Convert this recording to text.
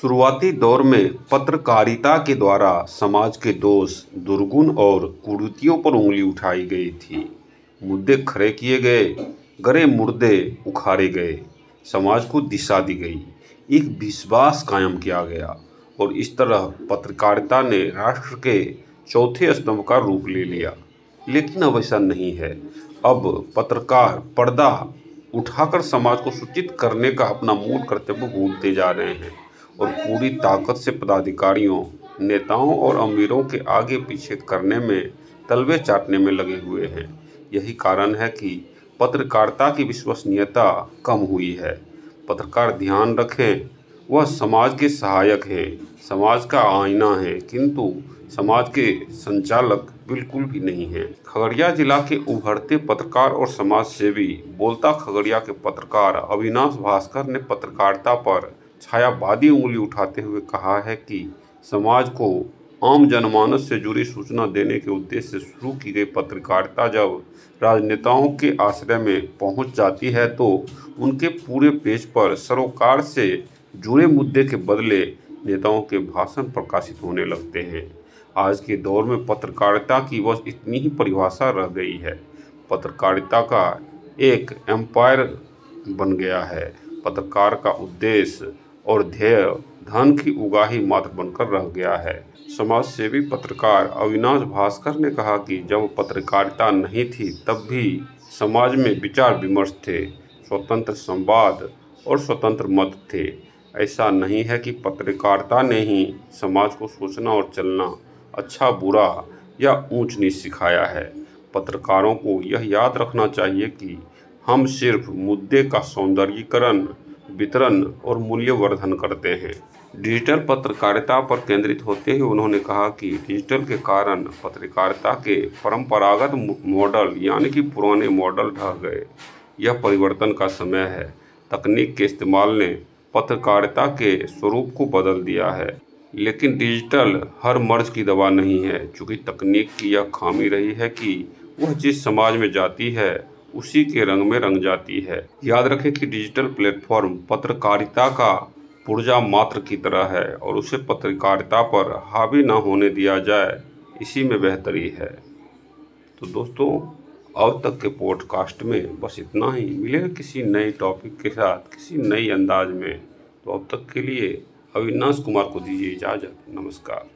शुरुआती दौर में पत्रकारिता के द्वारा समाज के दोष, दुर्गुण और कुरीतियों पर उंगली उठाई गई थी। मुद्दे खड़े किए गए, गरे मुर्दे उखाड़े गए। समाज को दिशा दी गई। एक विश्वास कायम किया गया और इस तरह पत्रकारिता ने राष्ट्र के चौथे स्तंभ का रूप ले लिया। लेकिन अब ऐसा नहीं है। अब पत्रकार पर्दा उठाकर समाज को सूचित करने का अपना मूल कर्तव्य भूलते जा रहे हैं। और पूरी ताकत से पदाधिकारियों, नेताओं और अमीरों के आगे पीछे करने में तलवे चाटने में लगे हुए हैं। यही कारण है कि पत्रकारिता की विश्वसनीयता कम हुई है। पत्रकार ध्यान रखें, वह समाज के सहायक है। समाज का आईना है, किंतु समाज के संचालक बिल्कुल भी नहीं है। खगड़िया जिला के उभरते पत्रकार और समाज सेवी बोलता खगड़िया के पत्रकार अविनाश भास्कर ने पत्रकारिता पर छायावादी उंगली उठाते हुए कहा है कि समाज को आम जनमानस से जुड़ी सूचना देने के उद्देश्य से शुरू की गई पत्रकारिता जब राजनेताओं के आश्रय में पहुँच जाती है तो उनके पूरे पेज पर सरोकार से जुड़े मुद्दे के बदले नेताओं के भाषण प्रकाशित होने लगते हैं। आज के दौर में पत्रकारिता की बस इतनी ही परिभाषा रह गई है। पत्रकारिता का एक एम्पायर बन गया है। पत्रकार का उद्देश्य और ध्येय धन की उगाही मात्र बनकर रह गया है। समाज सेवी पत्रकार अविनाश भास्कर ने कहा कि जब पत्रकारिता नहीं थी, तब भी समाज में विचार विमर्श थे, स्वतंत्र संवाद और स्वतंत्र मत थे। ऐसा नहीं है कि पत्रकारिता ने ही समाज को सोचना और चलना अच्छा बुरा या ऊंच नीच सिखाया है। पत्रकारों को यह याद रखना चाहिए कि हम सिर्फ़ मुद्दे का सौंदर्यीकरण वितरण और मूल्यवर्धन करते हैं। डिजिटल पत्रकारिता पर केंद्रित होते हुए उन्होंने कहा कि डिजिटल के कारण पत्रकारिता के परंपरागत मॉडल यानी कि पुराने मॉडल ढह गए। यह परिवर्तन का समय है। तकनीक के इस्तेमाल ने पत्रकारिता के स्वरूप को बदल दिया है। लेकिन डिजिटल हर मर्ज की दवा नहीं है। चूँकि तकनीक की यह खामी रही है कि वह जिस समाज में जाती है उसी के रंग में रंग जाती है। याद रखें कि डिजिटल प्लेटफॉर्म पत्रकारिता का पुर्जा मात्र की तरह है और उसे पत्रकारिता पर हावी ना होने दिया जाए, इसी में बेहतरी है। तो दोस्तों, अब तक के पॉडकास्ट में बस इतना ही। मिलेगा किसी नए टॉपिक के साथ, किसी नई अंदाज में। तो अब तक के लिए अविनाश कुमार को दीजिए इजाज़त। नमस्कार।